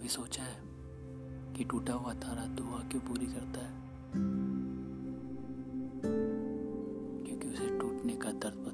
कभी सोचा है कि टूटा हुआ तारा दुआ क्यों पूरी करता है? क्योंकि उसे टूटने का दर्द